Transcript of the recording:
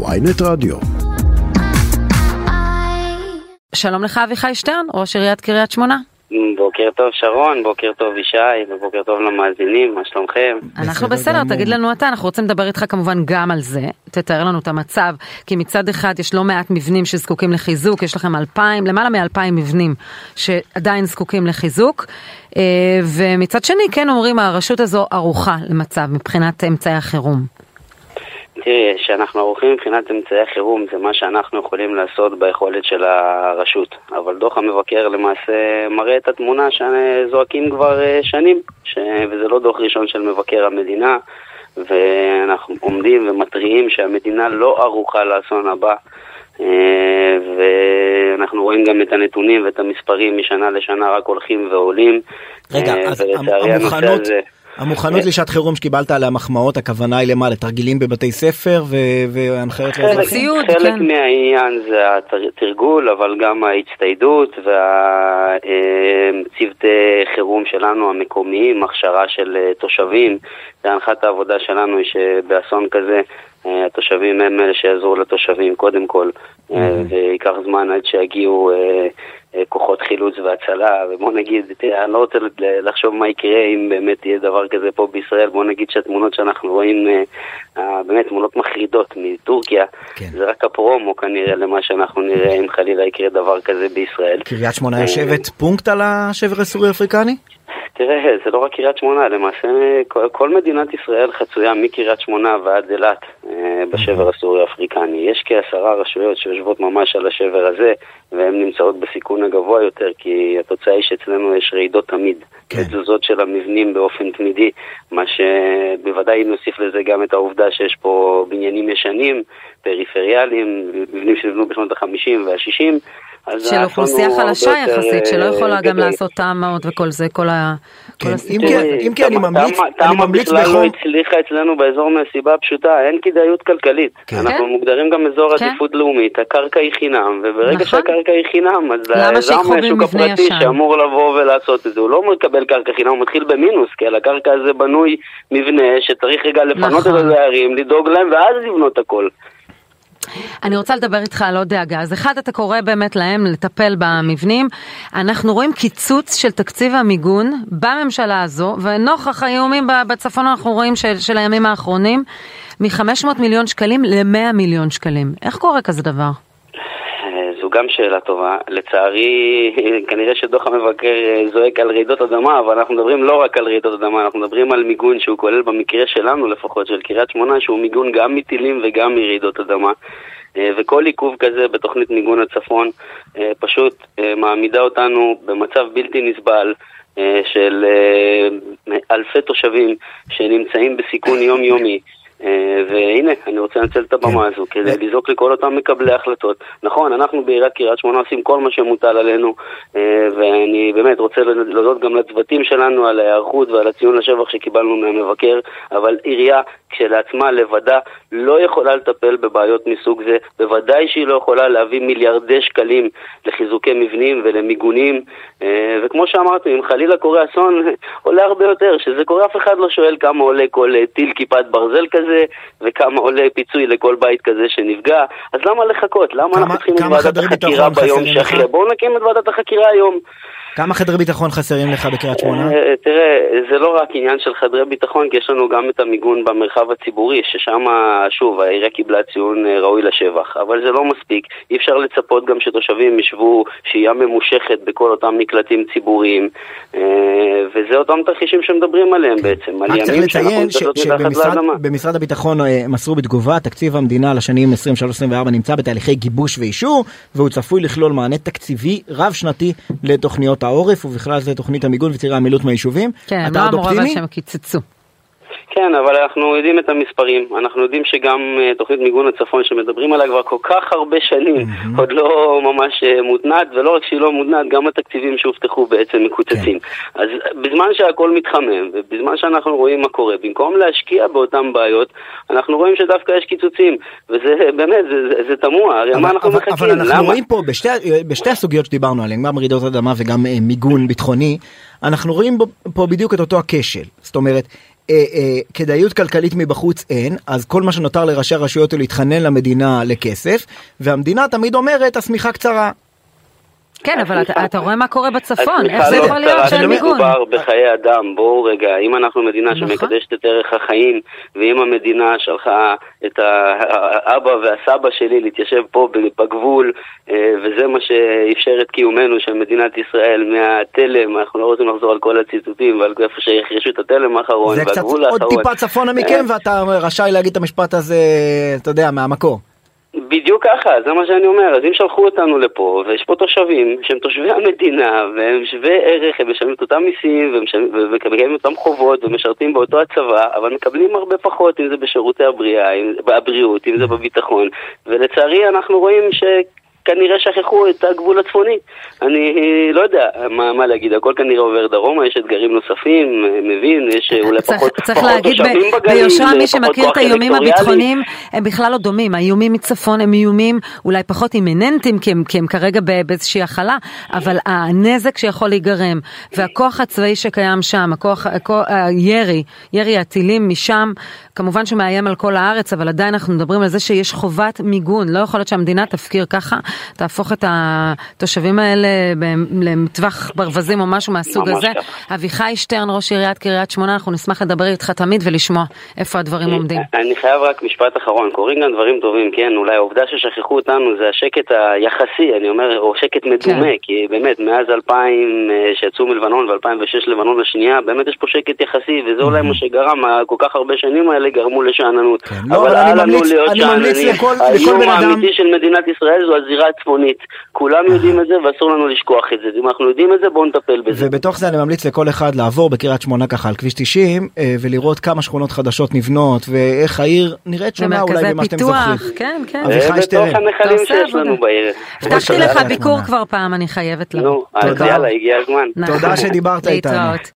ויינט רדיו. שלום לך אביחי שטרן, ראש עיריית קריית שמונה. בוקר טוב שרון, בוקר טוב ישי, ובוקר טוב למאזינים, מה שלומכם? אנחנו בסדר. תגיד לנו אתה, אנחנו רוצים לדבר איתך כמובן גם על זה, תתאר לנו את המצב, כי מצד אחד יש לא מעט מבנים שזקוקים לחיזוק, יש לכם אלפיים, למעלה מאלפיים מבנים שעדיין זקוקים לחיזוק, אה, ומצד שני כן אומרים הרשות הזו ערוכה למצב מבחינת אמצעי החירום. תראי, שאנחנו ערוכים מבחינת אמצעי החירום זה מה שאנחנו יכולים לעשות ביכולת של הרשות. אבל דוח המבקר למעשה מראה את התמונה שזועקים כבר אה, שנים, ש... וזה לא דוח ראשון של מבקר המדינה, ואנחנו עומדים ומתריעים שהמדינה לא ערוכה לאסון הבא. אה, ואנחנו רואים גם את הנתונים ואת המספרים משנה לשנה רק הולכים ועולים. רגע, אה, אז המוכנות, הזה- המוכנות לשעת חירום שקיבלת עליה מחמאות, הכוונה היא למה? לתרגילים בבתי ספר והנחיות לאזרחים? חלק כן. מהעניין זה התרגול, אבל גם ההצטיידות והצוותי חירום שלנו המקומיים, הכשרה של אה, תושבים. והנחת העבודה שלנו היא שבאסון כזה אה, התושבים הם אלה שיעזרו לתושבים קודם כל, אה, וייקח זמן עד שיגיעו אה, אה, כוחות חילוץ והצלה, ובוא נגיד, תראה, אני לא רוצה לחשוב מה יקרה אם באמת יהיה דבר כזה פה בישראל, בוא נגיד שהתמונות שאנחנו רואים, אה, אה, באמת תמונות מחרידות מטורקיה, כן. זה רק הפרומו כנראה למה שאנחנו נראה אם חלילה יקרה דבר כזה בישראל. קריית שמונה יושבת פונקט על השבר הסורי-אפריקני? תראה, זה לא רק קריית שמונה, למעשה כל, כל מדינת ישראל חצויה מקריית שמונה ועד אילת אה, בשבר הסורי-אפריקני. יש כעשרה רשויות שיושבות ממש על השבר הזה, והן נמצאות בסיכון הגבוה יותר, כי התוצאה היא שאצלנו יש רעידות תמיד, כן. ותזוזות של המבנים באופן תמידי, מה שבוודאי נוסיף לזה גם את העובדה שיש פה בניינים ישנים, פריפריאליים, מבנים שנבנו בשנות ה-50 וה-60, אז של אוכלוסייה חלשה יחסית, שלא אה, יכולה גם. לעשות טעמות וכל זה, כל ה- כן, הסיפור אם הזה. כן- כי אני ממליץ- אני ממליץ בכלל לא בחום. הצליחה אצלנו באזור מהסיבה הפשוטה, אין כדאיות כלכלית. כן. אנחנו כן. מוגדרים גם אזור כן. עדיפות לאומית, הקרקע היא חינם, וברגע נכון. שהקרקע היא חינם, אז היזם מהשוק הפרטי? שאמור לבוא ולעשות את זה, הוא לא מקבל קרקע חינם, הוא מתחיל במינוס, כי על הקרקע הזה בנוי מבנה שצריך רגע לפנות נכון. את הדיירים, לדאוג להם, ואז לבנות הכל. אני רוצה לדבר איתך על עוד דאגה. אז אחד, אתה קורא באמת להם לטפל במבנים. אנחנו רואים קיצוץ של תקציב המיגון בממשלה הזו, ונוכח האיומים בצפון אנחנו רואים של, של הימים האחרונים, מ-500 מיליון שקלים ל-100 מיליון שקלים. איך קורה כזה דבר? גם שאלה טובה. לצערי, כנראה שדוח המבקר אה, זועק על רעידות אדמה, אבל אנחנו מדברים לא רק על רעידות אדמה, אנחנו מדברים על מיגון שהוא כולל במקרה שלנו לפחות, של קריית שמונה, שהוא מיגון גם מטילים וגם מרעידות אדמה. אה, וכל עיכוב כזה בתוכנית מיגון הצפון אה, פשוט מעמידה אותנו במצב בלתי נסבל. של אלפי תושבים שנמצאים בסיכון יומיומי. אה, והנה, אני רוצה לנצל את הבמה הזו כדי לזעוק לכל אותם מקבלי החלטות. נכון, אנחנו בעיריית קריית שמונה עושים כל מה שמוטל עלינו, אה, ואני באמת רוצה להודות גם לצוותים שלנו על ההיערכות ועל הציון לשבח שקיבלנו מהמבקר, אבל עירייה כשלעצמה לבדה לא יכולה לטפל בבעיות מסוג זה, בוודאי שהיא לא יכולה להביא מיליארדי שקלים לחיזוקי מבנים ולמיגונים, אה, וכמו שאמרתי, אם חלילה קורה אסון, עולה הרבה יותר, שזה קורה אף אחד לא שואל כמה עולה כל טיל כיפת ברזל כזה, וכמה עולה פיצוי לכל בית כזה שנפגע, אז למה לחכות? למה כמה- אנחנו צריכים את ועדת החקירה ביום? שאחרי? בואו נקים את ועדת החקירה היום. כמה חדרי ביטחון חסרים לך בקריית שמונה? אה, תראה, זה לא רק עניין של חדרי ביטחון, כי יש לנו גם את המיגון במרחב הציבורי, ששם, שוב, העירייה קיבלה ציון אה, ראוי לשבח, אבל זה לא מספיק. אי אפשר לצפות גם שתושבים ישבו שהייה ממושכת בכל אותם מקלטים ציבוריים, אה, וזה אותם תרחישים שמדברים עליהם בעצם, על ימים שאנחנו נמצאות מתחת לאדמה. הביטחון אה, מסרו בתגובה, תקציב המדינה לשנים 23-24 נמצא בתהליכי גיבוש ואישור, והוא צפוי לכלול מענה תקציבי רב-שנתי לתוכניות העורף, ובכלל זה תוכנית המיגון וצירי המילוט מהיישובים. כן, הם לא אמרו אבל? שהם קיצצו. כן, אבל אנחנו יודעים את המספרים. אנחנו יודעים שגם אה, תוכנית מיגון הצפון שמדברים עליה כבר כל כך הרבה שנים, עוד לא ממש אה, מותנעת, ולא רק שהיא לא מותנעת, גם התקציבים שהובטחו בעצם מקוצצים. אז בזמן שהכל מתחמם, ובזמן שאנחנו רואים מה קורה, במקום להשקיע באותן בעיות, אנחנו רואים שדווקא יש קיצוצים. וזה באמת, זה, זה, זה תמוה, הרי מה אנחנו אבל, מחכים? אבל אנחנו למה? רואים פה בשתי, בשתי הסוגיות שדיברנו עליהן, גם רעידות אדמה וגם אה, מיגון ביטחוני, אנחנו רואים פה בדיוק את אותו הכשל. זאת אומרת, אה, אה, כדאיות כלכלית מבחוץ אין, אז כל מה שנותר לראשי הרשויות הוא להתחנן למדינה לכסף, והמדינה תמיד אומרת, השמיכה קצרה. כן, אבל אתה, אתה רואה מה קורה בצפון, איך זה לא יכול להיות שאין מיגון? מדובר בחיי אדם, בואו רגע, אם אנחנו מדינה נכון. שמקדשת את ערך החיים, ואם המדינה שלחה את האבא והסבא שלי להתיישב פה בגבול, אה, וזה מה שאפשר את קיומנו של מדינת ישראל מהתלם, אנחנו לא רוצים לחזור על כל הציטוטים ועל איפה שהחרישו את התלם האחרון, זה קצת והגבול עוד האחרון. טיפה צפונה מכם, ואתה רשאי להגיד את המשפט הזה, אתה יודע, מהמקור. בדיוק ככה, זה מה שאני אומר. אז אם שלחו אותנו לפה, ויש פה תושבים שהם תושבי המדינה, והם שווי ערך, הם משלמים את אותם מיסים, ומקבלים אותם חובות, ומשרתים באותו הצבא, אבל מקבלים הרבה פחות, אם זה בשירותי הבריאה, אם, הבריאות, אם זה בביטחון. ולצערי אנחנו רואים ש... כנראה שכחו את הגבול הצפוני. אני לא יודע מה, מה להגיד, הכל כנראה עובר דרומה, יש אתגרים נוספים, מבין, יש אולי צריך, פחות, צריך פחות להגיד תושבים ב- בגליל, ביושרה, מי שמכיר את האיומים. הביטחוניים, הם בכלל לא דומים. האיומים מצפון הם איומים אולי פחות אימננטיים, כי הם, כי הם כרגע באיזושהי הכלה, אבל הנזק שיכול להיגרם, והכוח הצבאי שקיים שם, הכוח, הכוח, הירי, ירי הטילים משם, כמובן שמאיים על כל הארץ, אבל עדיין אנחנו מדברים על זה שיש חובת מיגון. לא יכול להיות שהמדינה תפקיר ככה, תהפוך את התושבים האלה לטווח ברווזים או משהו מהסוג הזה. ככה. אביחי שטרן, ראש עיריית קריית שמונה, אנחנו נשמח לדבר איתך תמיד ולשמוע איפה הדברים עומדים. אני חייב רק משפט אחרון, קורים גם דברים טובים, כן, אולי העובדה ששכחו אותנו זה השקט היחסי, אני אומר, או שקט מדומה, כן. כי באמת, מאז 2000 אה, שיצאו מלבנון ו-2006 לבנון השנייה, באמת יש פה שקט יחסי, וזה אולי מה שגרם, ה- כל כך הרבה שנים האלה גרמו לשאננות. כן, לא, אבל אבל אני אל לנו ממליץ- להיות אני ממליץ שאננים. לכל- לכל האיום בן אדם- האמיתי של מדינת ישראל זו הזירה הצפונית. כולם יודעים את זה ואסור לנו לשכוח את זה. אם אנחנו יודעים את זה, בואו נטפל בזה. ובתוך זה אני ממליץ לכל אחד לעבור בקריית שמונה ככה על כביש 90 אה, ולראות כמה שכונות חדשות נבנות ואיך העיר נראית שונה אולי ממה שאתם פיתוח, זוכרים. כן, כן. אביחי זה שטרן. בתוך הנחלים שיש. לנו בעיר. הבטחתי לך ביקור. כבר פעם, אני חייבת לבוא. נו, אז תודה. יאללה, הגיע הזמן. נכון. תודה שדיברת איתנו.